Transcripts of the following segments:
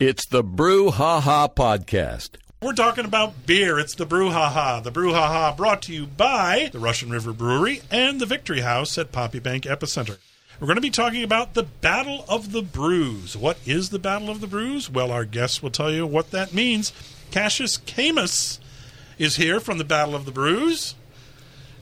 It's the Brew Ha Ha Podcast. We're talking about beer. It's the Brouhaha. The Brouhaha brought to you by the Russian River Brewery and the Victory House at Poppy Bank Epicenter. We're going to be talking about the Battle of the Brews. What is the Battle of the Brews? Well, our guests will tell you what that means. Cassius Camus is here from the Battle of the Brews.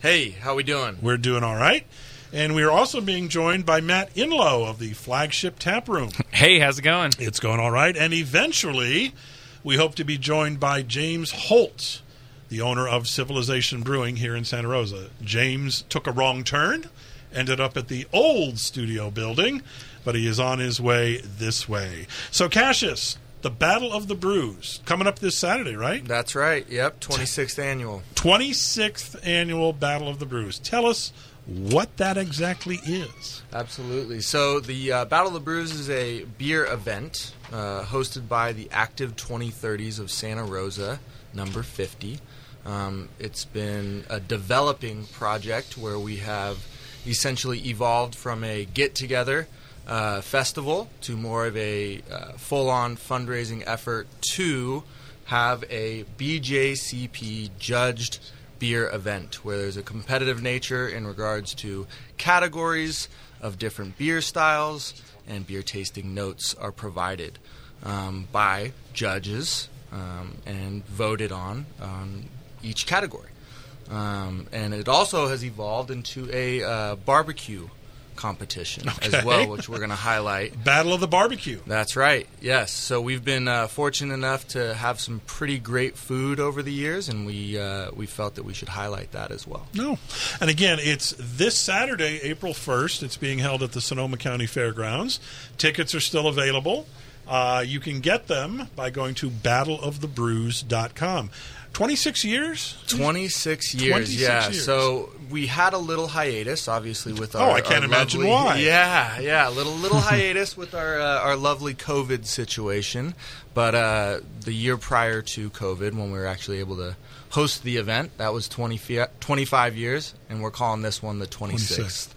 Hey, how we doing? We're doing all right. And we are also being joined by Matt Inlow of the Flagship Tap Room. Hey, how's it going? It's going all right. And eventually, we hope to be joined by James Holt, the owner of Civilization Brewing here in Santa Rosa. James took a wrong turn, ended up at the old studio building, but he is on his way this way. So, Cassius, the Battle of the Brews coming up this Saturday, right? That's right. Yep, 26th annual. 26th annual Battle of the Brews. Tell us what that exactly is. Absolutely. So the uh, Battle of the Brews is a beer event uh, hosted by the Active 2030s of Santa Rosa, number 50. Um, it's been a developing project where we have essentially evolved from a get together uh, festival to more of a uh, full on fundraising effort to have a BJCP judged beer event where there's a competitive nature in regards to categories of different beer styles and beer tasting notes are provided um, by judges um, and voted on on each category. Um, and it also has evolved into a uh, barbecue competition Okay. as well, which we're going to highlight. Battle of the Barbecue. That's right. Yes. So we've been uh, fortunate enough to have some pretty great food over the years, and we uh, we felt that we should highlight that as well. No. And again, it's this Saturday, April 1st. It's being held at the Sonoma County Fairgrounds. Tickets are still available. Uh, you can get them by going to battleofthebrews.com. 26 years? 26 years, 26 yeah. years. So we had a little hiatus, obviously, with our. Oh. I can't imagine lovely- why. Yeah, yeah, a little little hiatus with our uh, our lovely COVID situation, but uh, the year prior to COVID, when we were actually able to host the event, that was 20, fi- 25 years, and we're calling this one the 26th. 26th.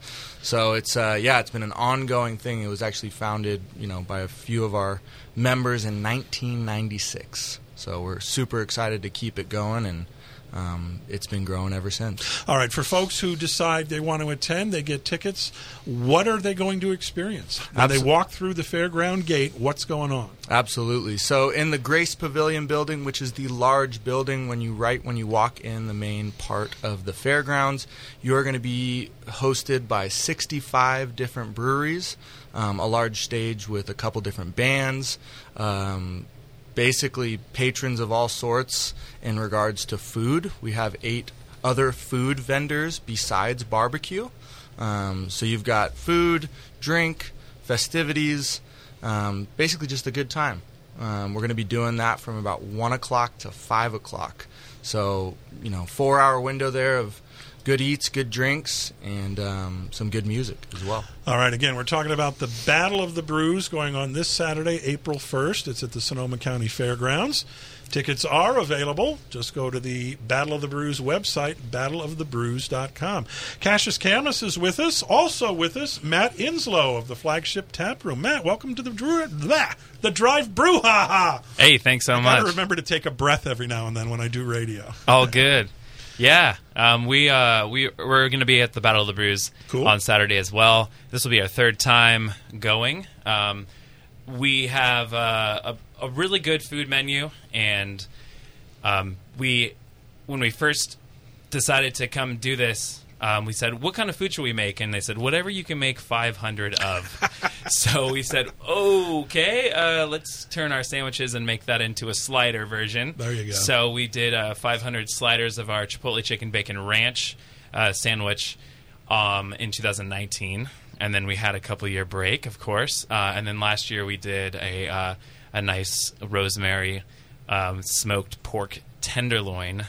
So it's uh, yeah, it's been an ongoing thing. It was actually founded, you know, by a few of our members in 1996. So we're super excited to keep it going, and um, it's been growing ever since. All right. For folks who decide they want to attend, they get tickets. What are they going to experience? When they walk through the fairground gate, what's going on? Absolutely. So in the Grace Pavilion building, which is the large building when you right when you walk in the main part of the fairgrounds, you're going to be hosted by 65 different breweries, um, a large stage with a couple different bands. Um, basically patrons of all sorts in regards to food. We have eight other food vendors besides barbecue. Um, so you've got food, drink, festivities, um, basically just a good time. Um, we're going to be doing that from about 1 o'clock to 5 o'clock. So, you know, four hour window there of good eats, good drinks, and um, some good music as well. All right, again, we're talking about the Battle of the Brews going on this Saturday, April 1st. It's at the Sonoma County Fairgrounds. Tickets are available. Just go to the Battle of the Brews website, battleofthebrews.com. Cassius Camus is with us. Also with us, Matt Inlow of the Flagship Tap Room. Matt, welcome to the, Drew- blah, the Drive Brew. Ha ha! Hey, thanks so I gotta much. remember to take a breath every now and then when I do radio. All good. Yeah, um, we uh, we we're going to be at the Battle of the Brews Cool. on Saturday as well. This will be our third time going. Um, we have uh, a, a really good food menu, and um, we when we first decided to come do this, um, we said, "What kind of food should we make?" And they said, "Whatever you can make 500 of." so we said, "Okay, uh, let's turn our sandwiches and make that into a slider version." There you go. So we did uh, 500 sliders of our Chipotle Chicken Bacon Ranch uh, sandwich um, in 2019, and then we had a couple year break, of course, uh, and then last year we did a uh, a nice rosemary um, smoked pork tenderloin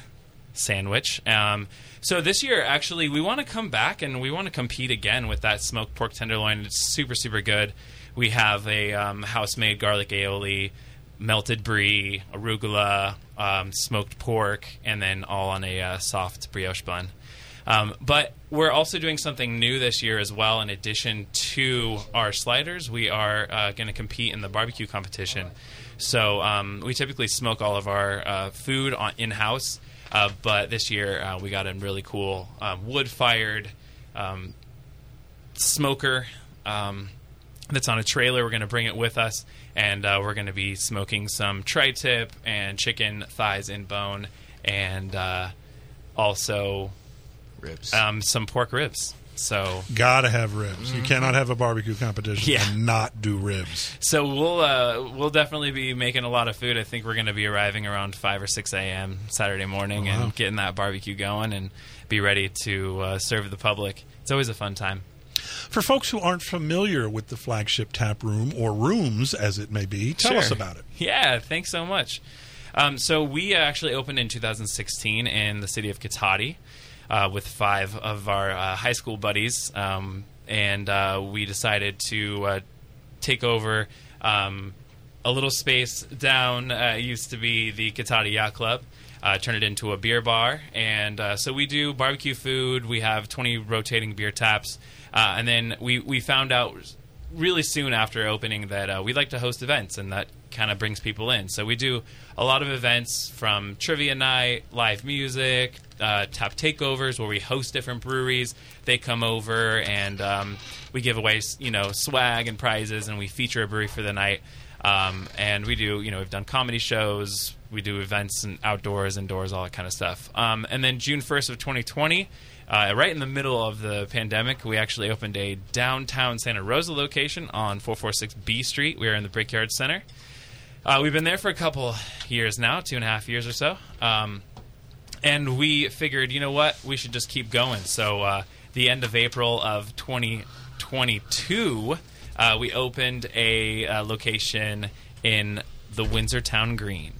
sandwich. Um, so this year, actually, we want to come back and we want to compete again with that smoked pork tenderloin. It's super, super good. We have a um, house-made garlic aioli, melted brie, arugula, um, smoked pork, and then all on a uh, soft brioche bun. Um, but we're also doing something new this year as well. In addition to our sliders, we are uh, going to compete in the barbecue competition. So um, we typically smoke all of our uh, food in house, uh, but this year uh, we got a really cool um, wood fired um, smoker um, that's on a trailer. We're going to bring it with us, and uh, we're going to be smoking some tri tip and chicken thighs in bone, and uh, also Ribs. um, some pork ribs. So, Gotta have ribs. You cannot have a barbecue competition Yeah. and not do ribs. so we'll uh, we'll definitely be making a lot of food. I think we're going to be arriving around five or six a.m. Saturday morning Oh, wow. and getting that barbecue going and be ready to uh, serve the public. It's always a fun time. For folks who aren't familiar with the flagship tap room or rooms as it may be, tell us Sure. about it. Yeah, thanks so much. Um, so we actually opened in 2016 in the city of Cotati uh, with five of our uh, high school buddies, um, and uh, we decided to uh, take over um, a little space down. Uh, used to be the Cotati Yacht Club. Uh, turn it into a beer bar, and so we do barbecue food. We have 20 rotating beer taps, and then we we found out really soon after opening that uh, we like to host events, and that kind of brings people in. So we do a lot of events from trivia night, live music, uh, tap takeovers where we host different breweries. They come over and um, we give away you know swag and prizes, and we feature a brewery for the night. Um, and we do, you know, we've done comedy shows, we do events and outdoors, indoors, all that kind of stuff. Um, and then June 1st of 2020, uh, right in the middle of the pandemic, we actually opened a downtown Santa Rosa location on 446 B Street. We are in the Brickyard Center. Uh, we've been there for a couple years now, two and a half years or so. Um, and we figured, you know what, we should just keep going. So, uh, the end of April of 2022, uh, we opened a uh, location in the Windsor Town Green.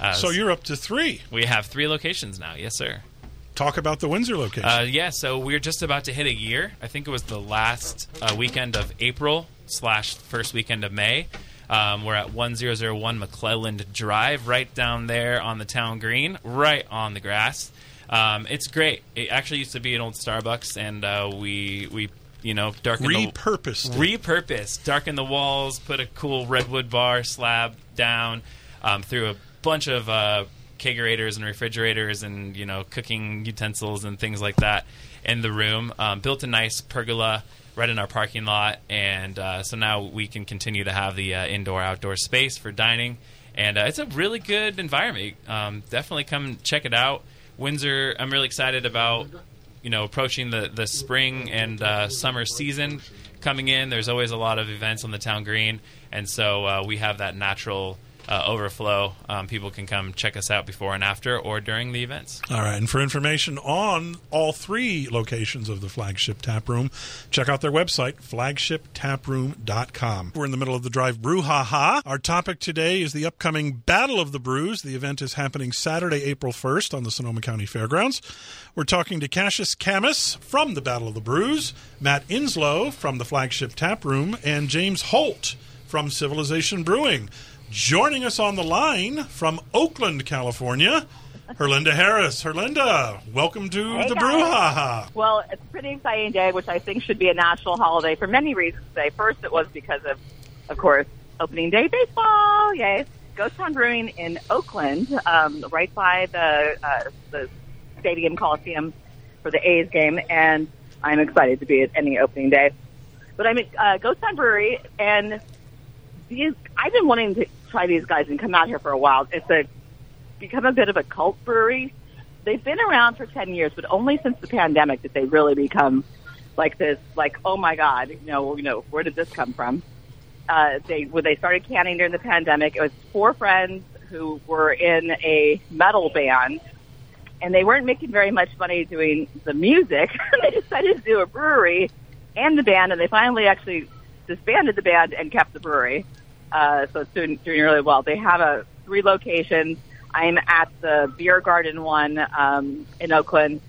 Uh, So you're up to three. we have three locations now. Yes, sir. Talk about the Windsor location. Uh, yeah, so we're just about to hit a year. I think it was the last uh, weekend of April slash first weekend of May. Um, we're at 1001 McClelland Drive, right down there on the town green, right on the grass. Um, it's great. It actually used to be an old Starbucks, and uh, we we you know darkened the, Repurposed. it. repurposed, darkened the walls, put a cool redwood bar slab down, um, threw a bunch of uh, kegerators and refrigerators and you know cooking utensils and things like that in the room. Um, built a nice pergola right in our parking lot, and uh, so now we can continue to have the uh, indoor outdoor space for dining. And uh, it's a really good environment. Um, definitely come check it out. Windsor, I'm really excited about you know approaching the the spring and uh, summer season coming in. There's always a lot of events on the town green, and so uh, we have that natural uh, overflow. Um, people can come check us out before and after, or during the events. All right, and for information on all three locations of the Flagship Tap Room, check out their website, flagshiptaproom.com. We're in the middle of the drive brouhaha. Our topic today is the upcoming Battle of the Brews. The event is happening Saturday, April 1st on the Sonoma County Fairgrounds. We're talking to Cassius Camus from the Battle of the Brews, Matt Inlow from the Flagship Tap Room, and James Holt from Civilization Brewing. Joining us on the line from Oakland, California, Herlinda Heras. Herlinda, welcome to Hey, the guys. Brouhaha. Well, it's a pretty exciting day, which I think should be a national holiday for many reasons today. First, it was because of, of course, opening day baseball. Yay. Ghost Town Brewing in Oakland, um, right by the, uh, the Stadium Coliseum for the A's game, and I'm excited to be at any opening day. But I'm at uh, Ghost Town Brewery, and these, I've been wanting to try these guys and come out here for a while. It's a become a bit of a cult brewery. They've been around for 10 years, but only since the pandemic did they really become like this, like, oh my God, you know, you know, where did this come from? Uh, they, when they started canning during the pandemic, it was four friends who were in a metal band and they weren't making very much money doing the music. they decided to do a brewery and the band and they finally actually disbanded the band and kept the brewery. Uh, so it's doing, doing really well. They have a three locations. I'm at the Beer Garden one um, in Oakland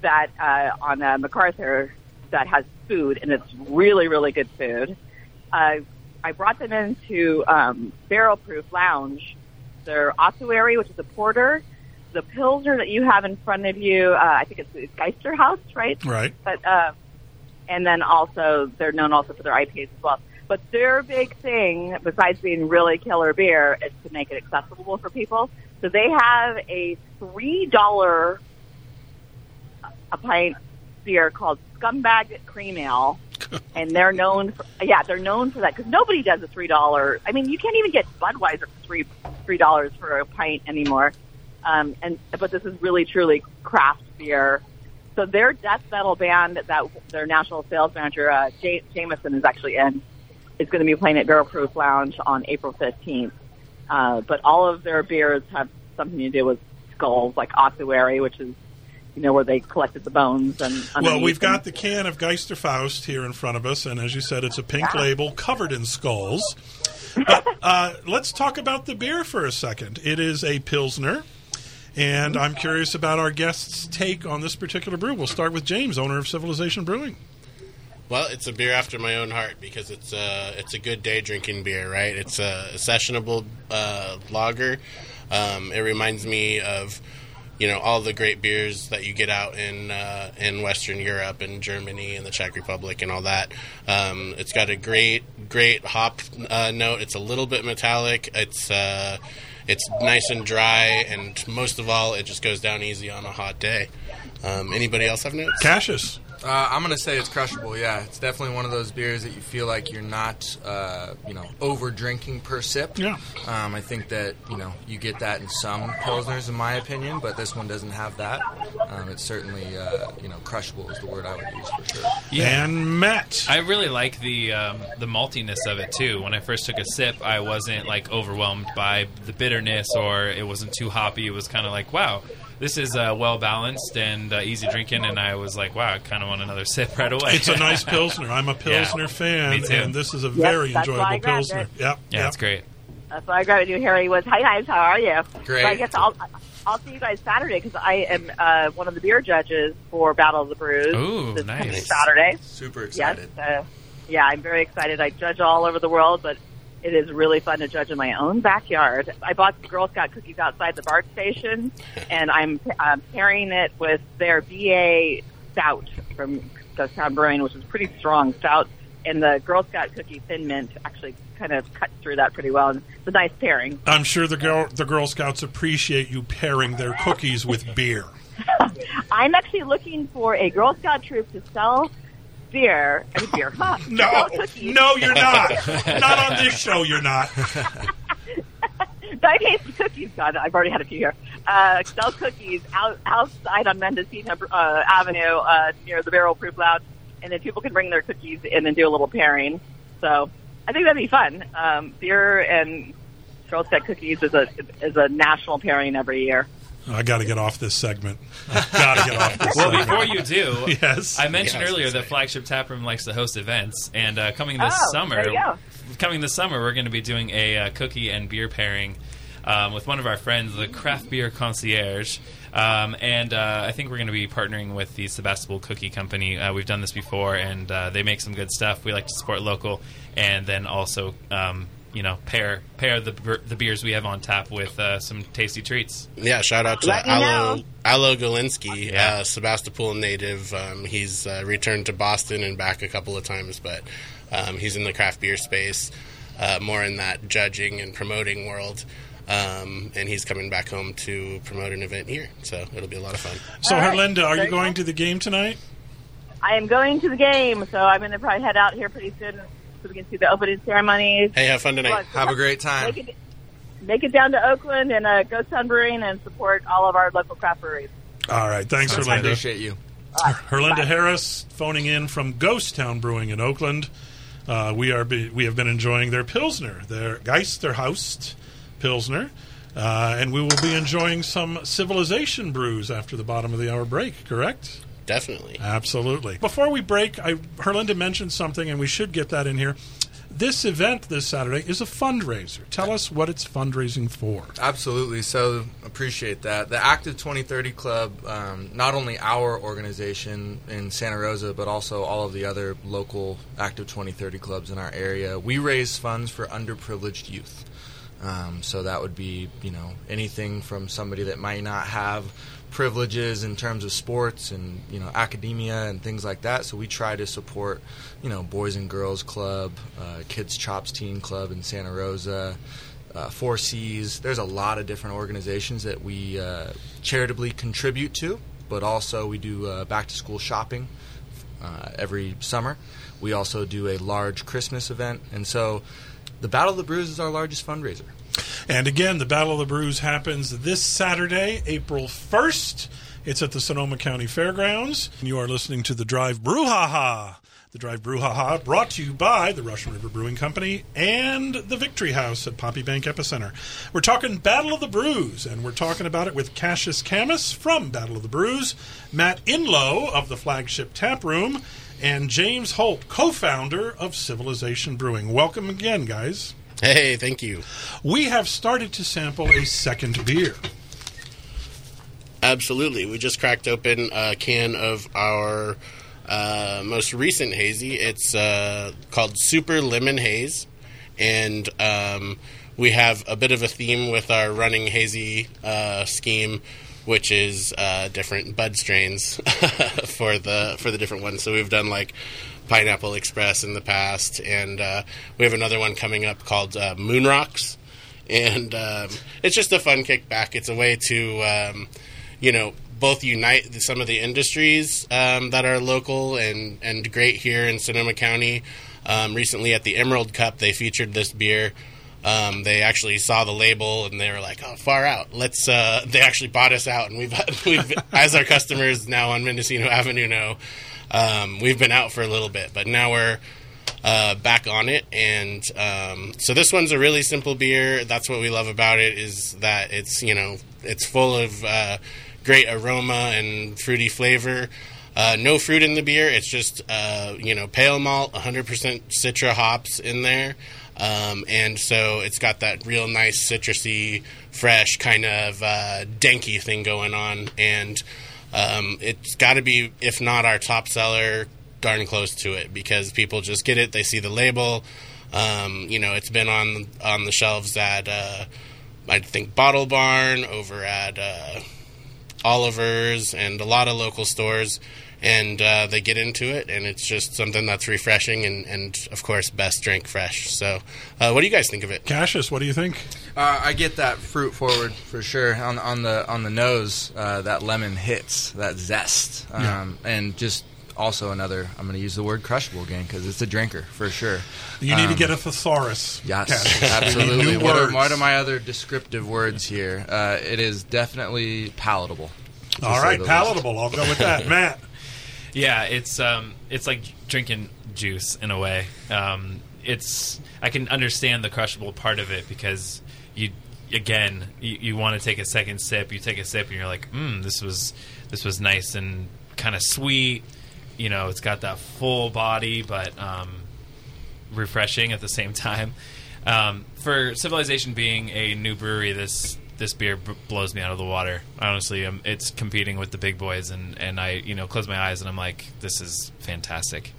that uh, on uh, MacArthur that has food and it's really really good food. Uh, I brought them into um, Barrel Proof Lounge, their ossuary, which is a porter. the Pilsner that you have in front of you, uh, I think it's Geister House, right? Right. But uh, and then also they're known also for their IPAs as well. But their big thing, besides being really killer beer, is to make it accessible for people. So they have a three dollar a pint beer called Scumbag Cream Ale, and they're known for yeah they're known for that because nobody does a three dollar. I mean, you can't even get Budweiser for three three dollars for a pint anymore. Um, and but this is really truly craft beer. So their death metal band that their national sales manager uh, J- Jameson is actually in is going to be playing at Barrel Proof Lounge on April fifteenth. Uh, but all of their beers have something to do with skulls, like ossuary, which is you know where they collected the bones. And Well, we've got the can of Geisterfaust here in front of us, and as you said, it's a pink label covered in skulls. But uh, let's talk about the beer for a second. It is a Pilsner, and I'm curious about our guest's take on this particular brew. We'll start with James, owner of Civilization Brewing. Well, it's a beer after my own heart because it's a it's a good day drinking beer, right? It's a sessionable uh, lager. Um, it reminds me of you know all the great beers that you get out in uh, in Western Europe and Germany and the Czech Republic and all that. Um, it's got a great great hop uh, note. It's a little bit metallic. It's uh, it's nice and dry, and most of all, it just goes down easy on a hot day. Um, anybody else have notes? Cassius. Uh, I'm gonna say it's crushable. Yeah, it's definitely one of those beers that you feel like you're not, uh, you know, over drinking per sip. Yeah. Um, I think that you know you get that in some pilsners, in my opinion, but this one doesn't have that. Um, it's certainly, uh, you know, crushable is the word I would use for sure. Yeah. And Matt. I really like the um, the maltiness of it too. When I first took a sip, I wasn't like overwhelmed by the bitterness, or it wasn't too hoppy. It was kind of like, wow, this is uh, well balanced and uh, easy drinking. And I was like, wow, I kind of want another sip right away. It's a nice Pilsner. I'm a Pilsner fan, me too. and this is a very that's why I enjoyable grabbed Pilsner. it. Yep. yeah, yep. it's great. That's why I grabbed you, Harry. Was hi guys, how are you? Great. So I guess I'll I'll see you guys Saturday because I am uh, one of the beer judges for Battle of the Brews. Ooh, this nice. Saturday. Super Yes. excited. Uh, yeah, I'm very excited. I judge all over the world, but it is really fun to judge in my own backyard. I bought the Girl Scout cookies outside the BART station, and I'm um, pairing it with their BA Stout from Ghost Town Brewing, which is pretty strong stout. And the Girl Scout cookie Thin Mint actually kind of cuts through that pretty well. And it's a nice pairing. I'm sure the girl, the Girl Scouts appreciate you pairing their cookies with beer. I'm actually looking for a Girl Scout troop to sell beer. and mean, beer, huh? No, no, you're not. not on this show. You're not. I Diet cookies. God, I've already had a few here. Uh, sell cookies out, outside on Mendocino uh, Avenue uh, near the Barrel Proof Lounge, and then people can bring their cookies in and do a little pairing. So I think that'd be fun. Um, beer and Girl Scout cookies is a is a national pairing every year. I got to get off this segment. Got to get off this segment. Well, segment. before you do, Yes. I mentioned Yeah, I was earlier that say. Flagship Taproom likes to host events, and uh, coming this Oh, summer, there you go. coming this summer, we're going to be doing a uh, cookie and beer pairing um, with one of our friends, the Craft Beer Concierge. Um, and uh, I think we're going to be partnering with the Sebastopol Cookie Company. Uh, we've done this before, and uh, they make some good stuff. We like to support local, and then also, um, you know, pair pair the the beers we have on tap with uh, some tasty treats. Yeah, shout out to Let me Alo. Alo Galinsky, Yeah. uh, Sebastopol native. Um, he's uh, returned to Boston and back a couple of times, but um, he's in the craft beer space, uh, more in that judging and promoting world. Um, and he's coming back home to promote an event here, so it'll be a lot of fun. So, All right. Herlinda, are you going to the game tonight? I am going to the game, so I'm going to probably head out here pretty soon so we can see the opening ceremonies. Hey, have fun tonight. Look, Have a great time. Make it, make it down to Oakland and uh, Ghost Town Brewing and support all of our local craft breweries. All right. Thanks, I Herlinda. appreciate you. Herlinda Bye. Heras phoning in from Ghost Town Brewing in Oakland. Uh, we are be, we have been enjoying their Pilsner, their Geisterhaust Pilsner, uh, and we will be enjoying some Civilization brews after the bottom of the hour break. Correct? Definitely. Absolutely. Before we break, I, Herlinda mentioned something, and we should get that in here. This event this Saturday is a fundraiser. Tell us what it's fundraising for. Absolutely. So appreciate that. The Active 2030 Club, um, not only our organization in Santa Rosa, but also all of the other local Active 2030 clubs in our area, we raise funds for underprivileged youth. Um, so that would be, you know, anything from somebody that might not have privileges in terms of sports and you know academia and things like that. So we try to support, you know, Boys and Girls Club, uh, Kids Chops Teen Club in Santa Rosa, uh, Four Cs. There's a lot of different organizations that we uh, charitably contribute to, but also we do uh, back to school shopping uh, every summer. We also do a large Christmas event, and so the Battle of the Brews is our largest fundraiser. And again, the Battle of the Brews happens this Saturday, April 1st. It's at the Sonoma County Fairgrounds. You are listening to the Drive Brouhaha. The Drive Brouhaha brought to you by the Russian River Brewing Company and the Victory House at Poppy Bank Epicenter. We're talking Battle of the Brews, and we're talking about it with Cassius Camus from Battle of the Brews, Matt Inlow of the Flagship Tap Room, and James Holt, co founder of Civilization Brewing. Welcome again, guys. Hey, thank you. We have started to sample a second beer. Absolutely. We just cracked open a can of our uh, most recent hazy. It's uh, called Super Lemon Haze. And um, we have a bit of a theme with our running hazy uh, scheme, which is uh, different bud strains for the for the different ones. So we've done like Pineapple Express in the past, and uh, we have another one coming up called uh, Moon Rocks, and um, it's just a fun kickback. It's a way to, um, you know, both unite some of the industries um, that are local and and great here in Sonoma County. Um, recently at the Emerald Cup, they featured this beer. Um, they actually saw the label and they were like, "Oh, far out! Let's." Uh, they actually bought us out, and we've, we've as our customers now on Mendocino Avenue know um, we've been out for a little bit, but now we're uh, back on it. And um, so this one's a really simple beer. That's what we love about it is that it's you know it's full of uh, great aroma and fruity flavor. Uh, no fruit in the beer. It's just uh, you know pale malt, 100% Citra hops in there. Um, and so it's got that real nice citrusy, fresh kind of uh, danky thing going on, and um, it's got to be, if not our top seller, darn close to it because people just get it. They see the label. Um, you know, it's been on on the shelves at uh, I think Bottle Barn, over at uh, Oliver's, and a lot of local stores. And uh, they get into it, and it's just something that's refreshing and, and of course, best drink fresh. So, uh, what do you guys think of it? Cassius, what do you think? Uh, I get that fruit forward for sure on on the on the nose. Uh, that lemon hits that zest, um, Yeah. and just also another. I'm going to use the word crushable again because it's a drinker for sure. You need to Um, get a thesaurus. Yes, Cassius. You need absolutely. new What are, what are my other descriptive words here? Uh, it is definitely palatable. All right, All say right, the least. palatable. I'll go with that. Matt. Yeah, it's um, it's like drinking juice in a way. Um, it's I can understand the crushable part of it because you again you, you want to take a second sip. You take a sip and you're like, mm, this was this was nice and kind of sweet. You know, it's got that full body, but um, refreshing at the same time. Um, for Civilization being a new brewery, this this beer b- blows me out of the water. Honestly, um, it's competing with the big boys, and, and I you know close my eyes and I'm like, this is fantastic.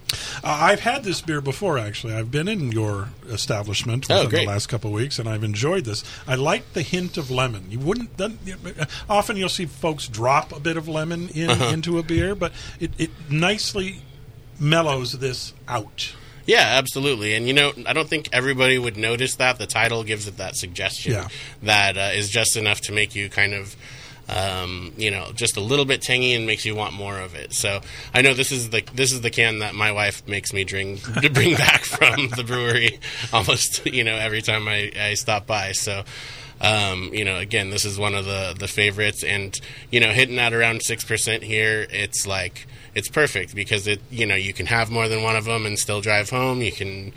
Uh, I've had this beer before, actually. I've been in your establishment Oh, within the last couple of weeks, and I've enjoyed this. I like the hint of lemon. You wouldn't that- often you'll see folks drop a bit of lemon in Uh-huh. into a beer, but it, it nicely mellows this out. Yeah, absolutely. And you know, I don't think everybody would notice that. The title gives it that suggestion Yeah. that uh, is just enough to make you kind of, um, you know, just a little bit tangy and makes you want more of it. So I know this is the this is the can that my wife makes me drink to bring back from the brewery almost you know every time I, I stop by. So. Um, you know, again, this is one of the the favorites, and you know, hitting at around six percent here, it's like it's perfect because it you know you can have more than one of them and still drive home. You can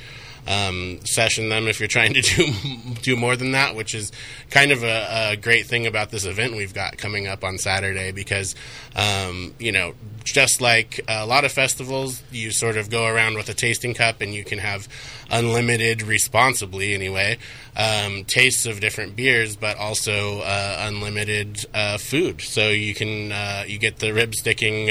um, session them if you're trying to do do more than that, which is kind of a, a great thing about this event we've got coming up on Saturday because um, you know just like a lot of festivals, you sort of go around with a tasting cup and you can have unlimited, responsibly anyway, um, tastes of different beers, but also uh, unlimited uh, food. So you can uh, you get the rib sticking.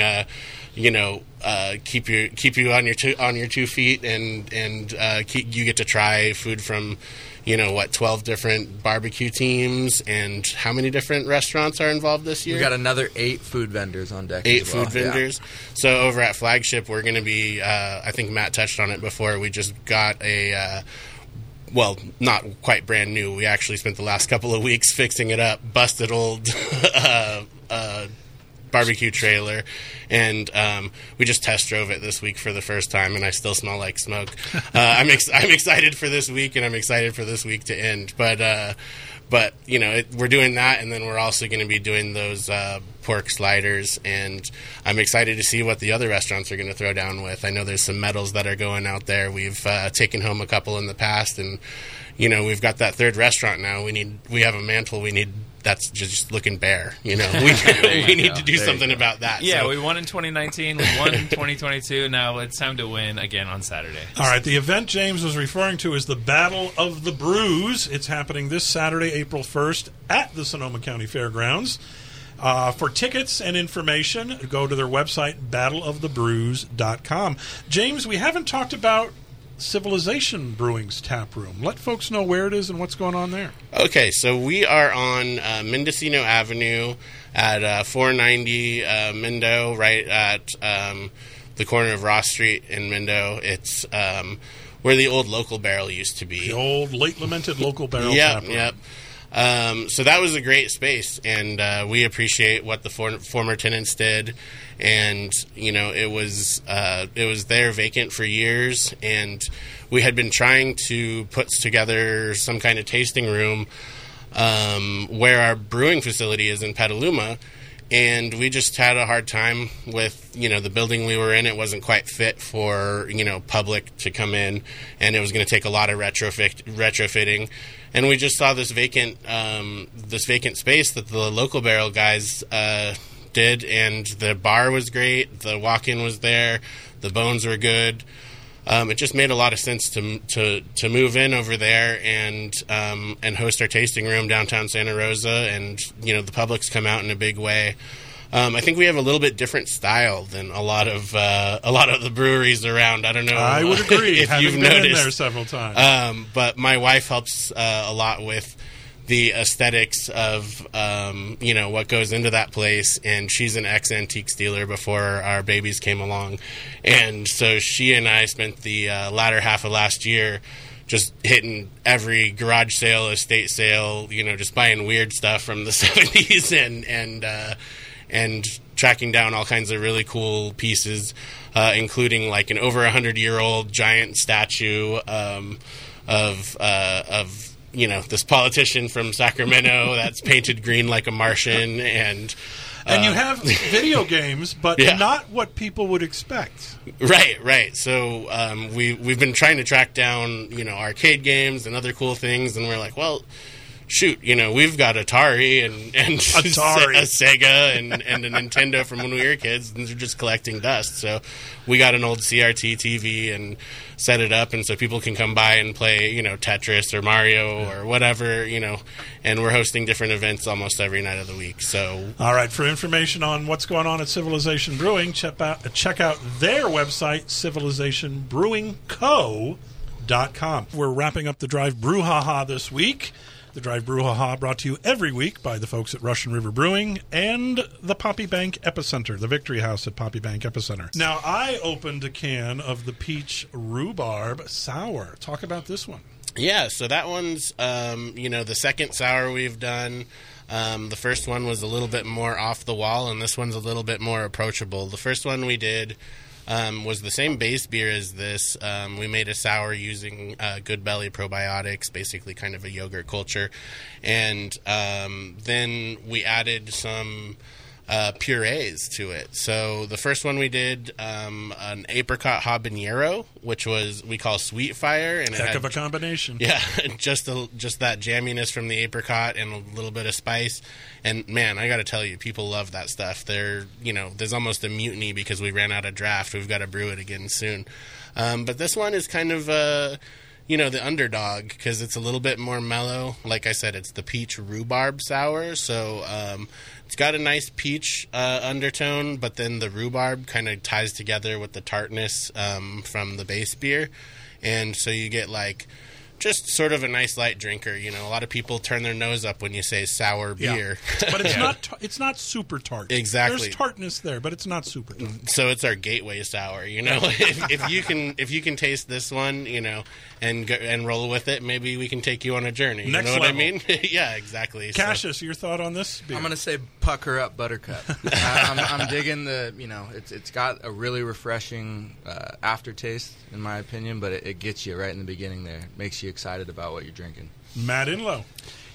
You know uh, keep you keep you on your two, on your two feet and and uh, keep, you get to try food from you know what 12 different barbecue teams and how many different restaurants are involved this year We got another eight food vendors on deck. eight well. food Yeah. vendors. So over at Flagship, we're going to be. Uh, I think Matt touched on it before. We just got a. Uh, well, not quite brand new. We actually spent the last couple of weeks fixing it up. Busted old uh, uh, barbecue trailer, and um, we just test drove it this week for the first time, and I still smell like smoke. Uh, I'm ex- I'm excited for this week, and I'm excited for this week to end. But uh, but you know it, we're doing that, and then we're also going to be doing those uh, pork sliders, and I'm excited to see what the other restaurants are going to throw down with. I know there's some medals that are going out there. We've uh, taken home a couple in the past, and you know we've got that third restaurant now. We need we have a mantle. We need that's just looking bare. You know we we need go. to do something about that. Yeah, So- we won in 2019. We won in 2022. Now it's time to win again on Saturday. All right, the event James was referring to is the Battle of the Brews. It's happening this Saturday, April 1st at the Sonoma County Fairgrounds. Uh, for tickets and information, go to their website, battleofthebrews.com. James, we haven't talked about Civilization Brewing's tap room. Let folks know where it is and what's going on there. Okay, so we are on uh, Mendocino Avenue at uh, 490 uh, Mendo, right at um, the corner of Ross Street in Mendo. It's um, where the old local barrel used to be. The old, late lamented local barrel Yep, yep. Um, so that was a great space, and uh, we appreciate what the for- former tenants did. And you know, it was uh, it was there vacant for years, and we had been trying to put together some kind of tasting room um, where our brewing facility is in Petaluma. And we just had a hard time with, you know, the building we were in. It wasn't quite fit for, you know, public to come in, and it was going to take a lot of retrofit retrofitting. And we just saw this vacant, um, this vacant space that the local barrel guys uh, did, and the bar was great. The walk-in was there. The bones were good um, it just made a lot of sense to to to move in over there and um, and host our tasting room downtown Santa Rosa, and you know the public's come out in a big way. Um, I think we have a little bit different style than a lot of uh, a lot of the breweries around. I don't know. I would agree. if having you've been noticed. there several times. Um, but my wife helps uh, a lot with the aesthetics of um, you know what goes into that place, and she's an ex antique dealer before our babies came along, and so she and I spent the uh, latter half of last year just hitting every garage sale, estate sale, you know, just buying weird stuff from the seventies and and uh, and tracking down all kinds of really cool pieces, uh, including like an over a hundred year old giant statue um, of uh, of you know this politician from Sacramento that's painted green like a Martian and. and you uh, have video games, but Yeah. not what people would expect. Right, right. So um, we we've been trying to track down you know arcade games and other cool things, and we're like, well, shoot, you know, we've got Atari and and Atari. a Sega and and a Nintendo from when we were kids, and they're just collecting dust. So we got an old CRT TV and set it up, and so people can come by and play, you know, Tetris or Mario or whatever, you know. And we're hosting different events almost every night of the week. So All right, for information on what's going on at Civilization Brewing, check out, check out their website, civilizationbrewingco.com. We're wrapping up the Drive Brouhaha this week. The Drive Brouhaha brought to you every week by the folks at Russian River Brewing and the Poppy Bank Epicenter, the Victory House at Poppy Bank Epicenter. Now, I opened a can of the Peach Rhubarb Sour. Talk about this one. Yeah, so that one's um, you know the second sour we've done. Um, the first one was a little bit more off the wall, and this one's a little bit more approachable. The first one we did um, was the same base beer as this. Um, we made a sour using uh, Good Belly probiotics, basically kind of a yogurt culture, and um, then we added some uh, purees to it. So the first one we did um, an apricot habanero, which was we call sweet fire, and it Heck had of a combination. yeah, just a, just that jamminess from the apricot and a little bit of spice. And man, I got to tell you, people love that stuff. They're you know, there's almost a mutiny because we ran out of draft. We've got to brew it again soon. Um, but this one is kind of uh, you know the underdog because it's a little bit more mellow. Like I said, it's the peach rhubarb sour, so um, it's got a nice peach uh, undertone, but then the rhubarb kind of ties together with the tartness um, from the base beer, and so you get like just sort of a nice light drinker. You know, a lot of people turn their nose up when you say sour Yeah. beer. but it's not ta- it's not super tart. Exactly. There's tartness there, but it's not super tart. so it's our gateway sour. You know, if, if you can if you can taste this one, you know, and go, and roll with it, maybe we can take you on a journey. Next you know what level. I mean? yeah, exactly. So- Cassius, your thought on this? beer? I'm gonna say pucker up Buttercup. I, I'm, I'm digging the you know it's it's got a really refreshing uh, aftertaste in my opinion, but it, it gets you right in the beginning there. It makes you excited about what you're drinking. Matt Inlow.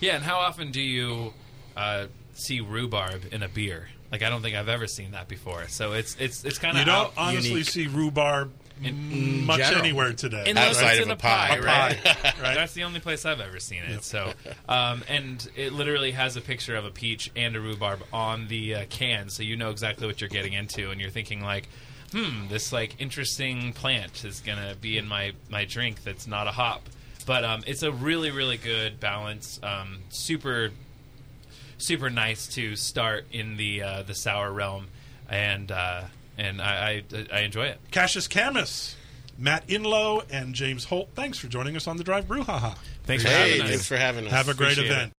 Yeah, and how often do you uh, see rhubarb in a beer? Like I don't think I've ever seen that before. So it's it's it's kind of You don't honestly see rhubarb In- much general. anywhere today. Unless Outside it's of in a a pie, pie, right? right? That's the only place I've ever seen it. So, um, and it literally has a picture of a peach and a rhubarb on the uh, can, so you know exactly what you're getting into, and you're thinking like, hmm, this like interesting plant is gonna be in my my drink that's not a hop. But um, it's a really really good balance, um, super super nice to start in the uh, the sour realm, and uh, and I, I I enjoy it. Cassius Camus, Matt Inlow, and James Holt. Thanks for joining us on the Drive Brew. Haha. Thanks for Hey, having us. thanks for having us. Have a great Appreciate it. event.